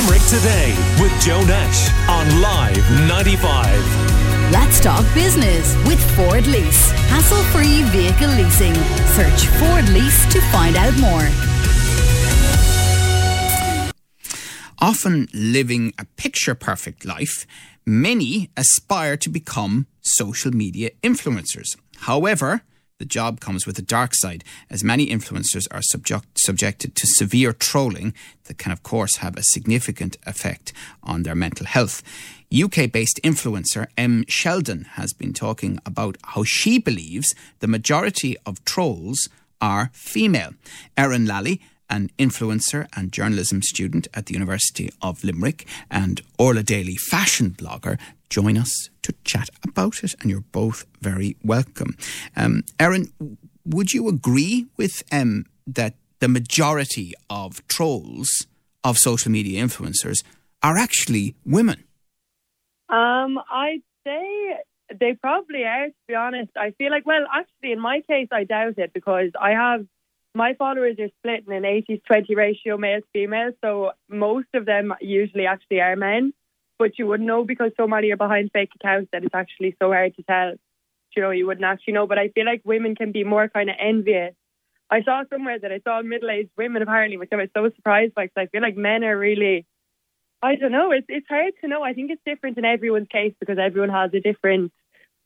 Limerick Today with Joe Nash on Live 95. Let's talk business with Ford Lease. Hassle free vehicle leasing. Search Ford Lease to find out more. Often living a picture perfect life, many aspire to become social media influencers. However, the job comes with a dark side, as many influencers are subject, subjected to severe trolling that can, of course, have a significant effect on their mental health. UK based influencer Em Sheldon has been talking about how she believes the majority of trolls are female. Erin Lally, an influencer and journalism student at the University of Limerick, and Orla Daly, fashion blogger, join us to chat about it, and you're both very welcome. Um, Erin, would you agree with um, that the majority of trolls of social media influencers are actually women? Um, I'd say they probably are, to be honest. I feel like, well, actually, in my case, I doubt it because I have my followers are split in an 80 20 ratio male to female. So most of them usually actually are men but you wouldn't know because so many are behind fake accounts that it's actually so hard to tell. You know, you wouldn't actually know. But I feel like women can be more kind of envious. I saw somewhere that I saw middle-aged women apparently, which I was so surprised by. Because I feel like men are really, I don't know. It's it's hard to know. I think it's different in everyone's case because everyone has a different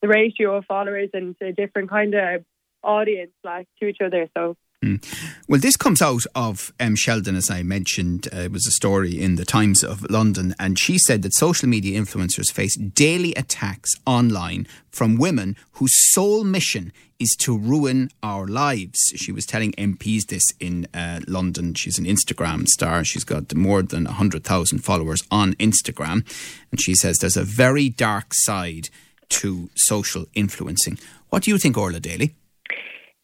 the ratio of followers and a different kind of audience like to each other. So Mm. Well, this comes out of Em Sheldon, as I mentioned. Uh, it was a story in the Times of London, and she said that social media influencers face daily attacks online from women whose sole mission is to ruin our lives. She was telling MPs this in uh, London. She's an Instagram star. She's got more than 100,000 followers on Instagram. And she says there's a very dark side to social influencing. What do you think, Orla Daly?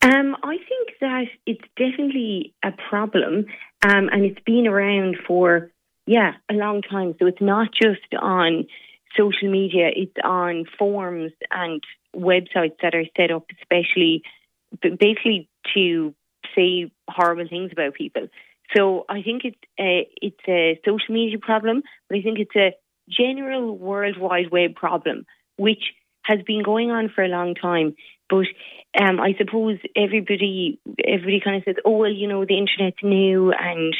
Um, I think that it's definitely a problem, um, and it's been around for yeah a long time. So it's not just on social media; it's on forums and websites that are set up, especially basically to say horrible things about people. So I think it's a, it's a social media problem, but I think it's a general worldwide Web problem, which has been going on for a long time. But um, I suppose everybody everybody kind of says, oh well, you know, the internet's new and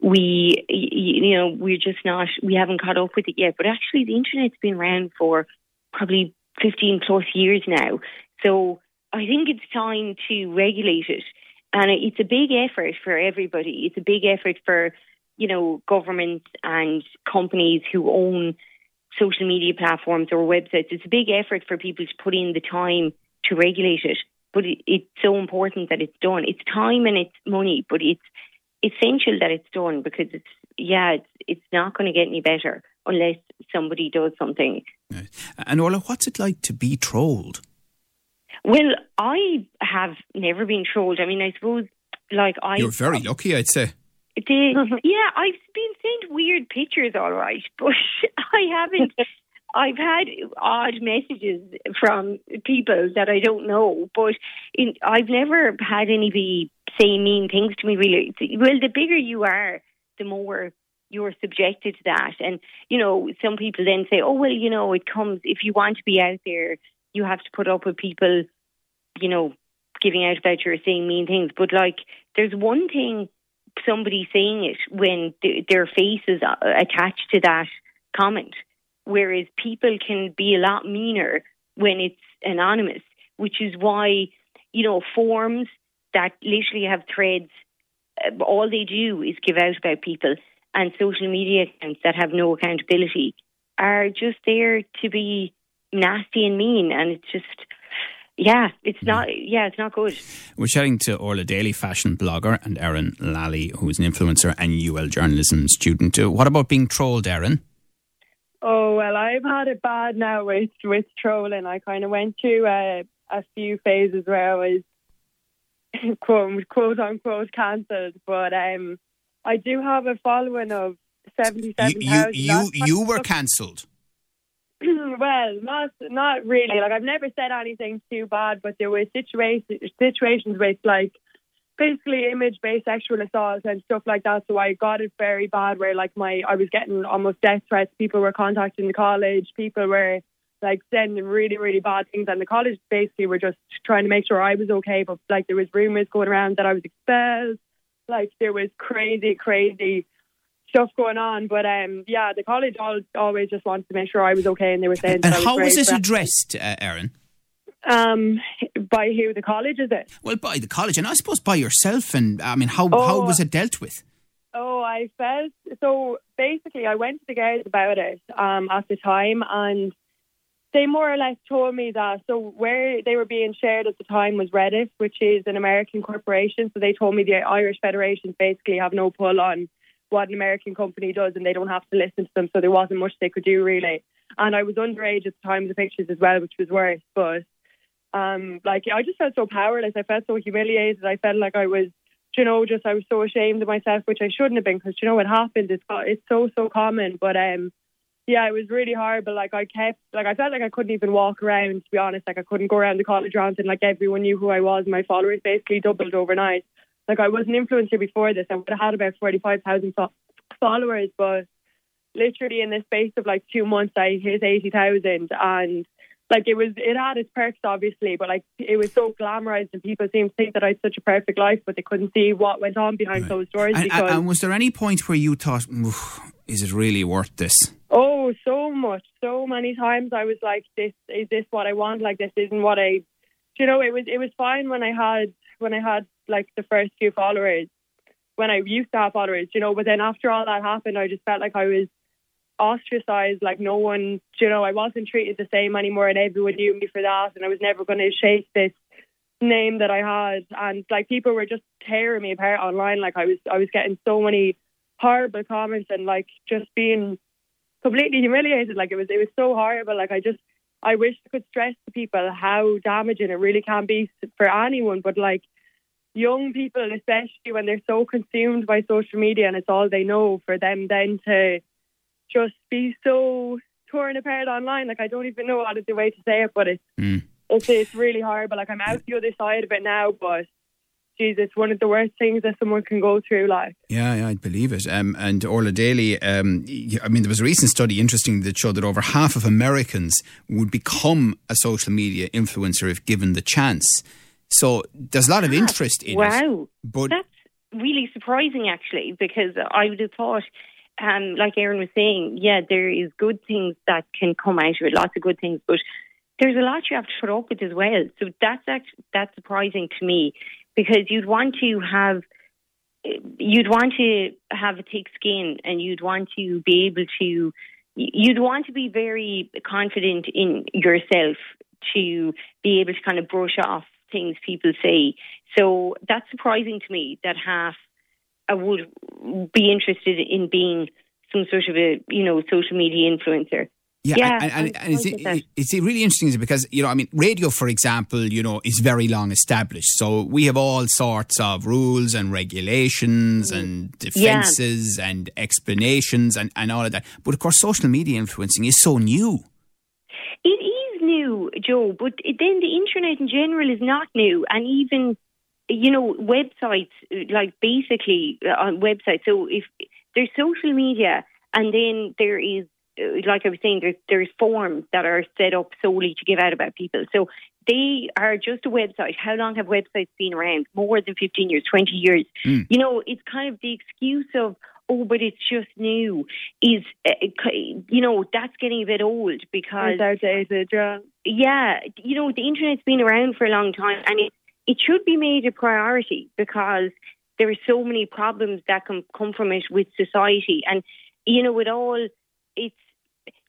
we, you know, we're just not, we haven't caught up with it yet. But actually, the internet's been around for probably 15 plus years now. So I think it's time to regulate it. And it's a big effort for everybody. It's a big effort for, you know, governments and companies who own social media platforms or websites. It's a big effort for people to put in the time to regulate it but it, it's so important that it's done. It's time and it's money, but it's essential that it's done because it's yeah, it's it's not going to get any better unless somebody does something. Right. And Orla, what's it like to be trolled? Well, I have never been trolled. I mean, I suppose like I You're very lucky, I'd say. The, yeah, I've been sent weird pictures, all right, but I haven't I've had odd messages from people that I don't know, but in, I've never had anybody say mean things to me. Really, well, the bigger you are, the more you're subjected to that. And you know, some people then say, "Oh, well, you know, it comes if you want to be out there, you have to put up with people, you know, giving out about you or saying mean things." But like, there's one thing somebody saying it when th- their face is uh, attached to that comment whereas people can be a lot meaner when it's anonymous, which is why, you know, forums that literally have threads, uh, all they do is give out about people, and social media accounts that have no accountability are just there to be nasty and mean, and it's just. Yeah, it's not. Yeah, it's not good. We're chatting to Orla Daly, fashion blogger, and Erin Lally, who is an influencer and UL journalism student. What about being trolled, Erin? Oh well, I've had it bad now with with trolling. I kind of went through uh, a few phases where I was quote quote unquote cancelled, but um, I do have a following of seventy seven thousand. You you, you, you were cancelled. well, not not really. Like I've never said anything too bad, but there were situations situations with like basically image-based sexual assault and stuff like that. So I got it very bad, where like my I was getting almost death threats. People were contacting the college. People were like sending really, really bad things, and the college basically were just trying to make sure I was okay. But like there was rumors going around that I was expelled. Like there was crazy, crazy stuff going on. But um, yeah, the college all, always just wanted to make sure I was okay, and they were saying. And was how was it for- addressed, uh, Erin? Um, by who? The college is it? Well, by the college, and I suppose by yourself. And I mean, how how Oh. was it dealt with? Oh, I felt so. Basically, I went to the guards about it um, at the time, and they more or less told me that. So where they were being shared at the time was Reddit, which is an American corporation. So they told me the Irish federations basically have no pull on what an American company does, and they don't have to listen to them. So there wasn't much they could do really. And I was underage at the time of the pictures as well, which was worse. But um, like I just felt so powerless. I felt so humiliated. I felt like I was you know, just I was so ashamed of myself, which I shouldn't have been, because you know what happened. It's it's so so common, but um, yeah, it was really horrible. Like I kept, like I felt like I couldn't even walk around. To be honest, like I couldn't go around the college grounds, and like everyone knew who I was. My followers basically doubled overnight. Like I was an influencer before this. I would have had about forty five thousand fo- followers, but literally in the space of like two months, I hit eighty thousand, and like it was it had its perks obviously but like it was so glamorized and people seemed to think that I had such a perfect life but they couldn't see what went on behind closed doors And, because and was there any point where you thought, is it really worth this? oh so much so many times I was like this is this what I want like this isn't what I you know it was it was fine when I had when I had like the first few followers when I used to have followers you know but then after all that happened I just felt like I was ostracized like no one you know I wasn't treated the same anymore and everyone knew me for that and I was never going to shake this name that I had. And like people were just tearing me apart online. Like I was I was getting so many horrible comments and like just being completely humiliated. Like it was it was so horrible. Like I just I wish I could stress to people how damaging it really can be for anyone. But like young people especially when they're so consumed by social media and it's all they know for them then to just be so torn apart online. Like I don't even know how to the way to say it, but it's Mm. it's it's really horrible. Like I'm out the other side of it now, but geez, it's one of the worst things that someone can go through. Like Yeah, yeah, I'd believe it. Um, and Orla Daly, um, I mean, there was a recent study, interesting, that showed that over half of Americans would become a social media influencer if given the chance. So there's a lot of interest in it. wow. But That's really surprising, actually, because I would have thought, um, like Erin was saying, yeah, there is good things that can come out of it, lots of good things, but there's a lot you have to put up with as well. So that's actually, that's surprising to me because you'd want to have you'd want to have a thick skin and you'd want to be able to you'd want to be very confident in yourself to be able to kind of brush off things people say. So that's surprising to me that half I would be interested in being some sort of a you know social media influencer. Yeah, Yeah, and, and, and it's, I get that. it's really interesting because, you know, I mean, radio, for example, you know, is very long established. So we have all sorts of rules and regulations mm-hmm. and defenses and explanations and, and all of that. But of course, social media influencing is so new. It is new, Joe, but then the internet in general is not new, and even you know websites like basically uh, on websites. So if there's social media, and then there is uh, like I was saying, there's there's forums that are set up solely to give out about people. So they are just a website. How long have websites been around? More than 15 years, 20 years. Mm. You know, it's kind of the excuse of, oh, but it's just new, is, uh, you know, that's getting a bit old because it's outdated. Yeah. yeah, you know, the internet's been around for a long time and it, it should be made a priority because there are so many problems that can come from it with society. And, you know, with all, it's,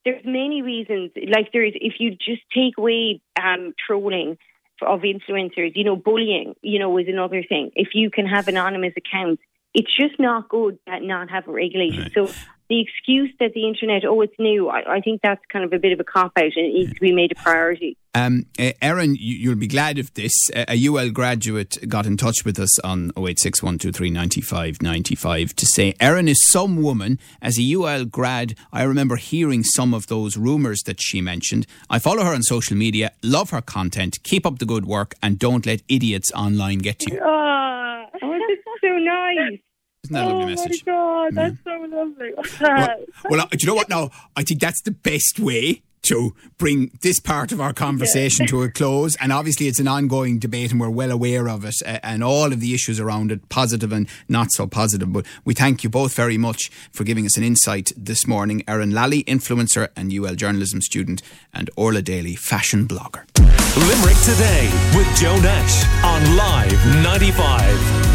there's many reasons, like there's, if you just take away um, trolling of influencers, you know, bullying, you know, is another thing. If you can have anonymous accounts, it's just not good that not have it regulated. So the excuse that the internet, oh, it's new, I, I think that's kind of a bit of a cop out and it needs to be made a priority. Um, uh, Erin, you, you'll be glad of this. Uh, a UL graduate got in touch with us on 086 to say, Erin is some woman. As a UL grad, I remember hearing some of those rumours that she mentioned. I follow her on social media, love her content, keep up the good work, and don't let idiots online get to you. Ah, it's so nice. Isn't that a oh lovely message? my god, that's so lovely. Well, well, uh, do you know what? Now, I think that's the best way to bring this part of our conversation to a close. And obviously, it's an ongoing debate, and we're well aware of it uh, and all of the issues around it, positive and not so positive. But we thank you both very much for giving us an insight this morning. Erin Lally, influencer and UL journalism student, and Orla Daly, fashion blogger. Limerick today with Joe Nash on Live 95.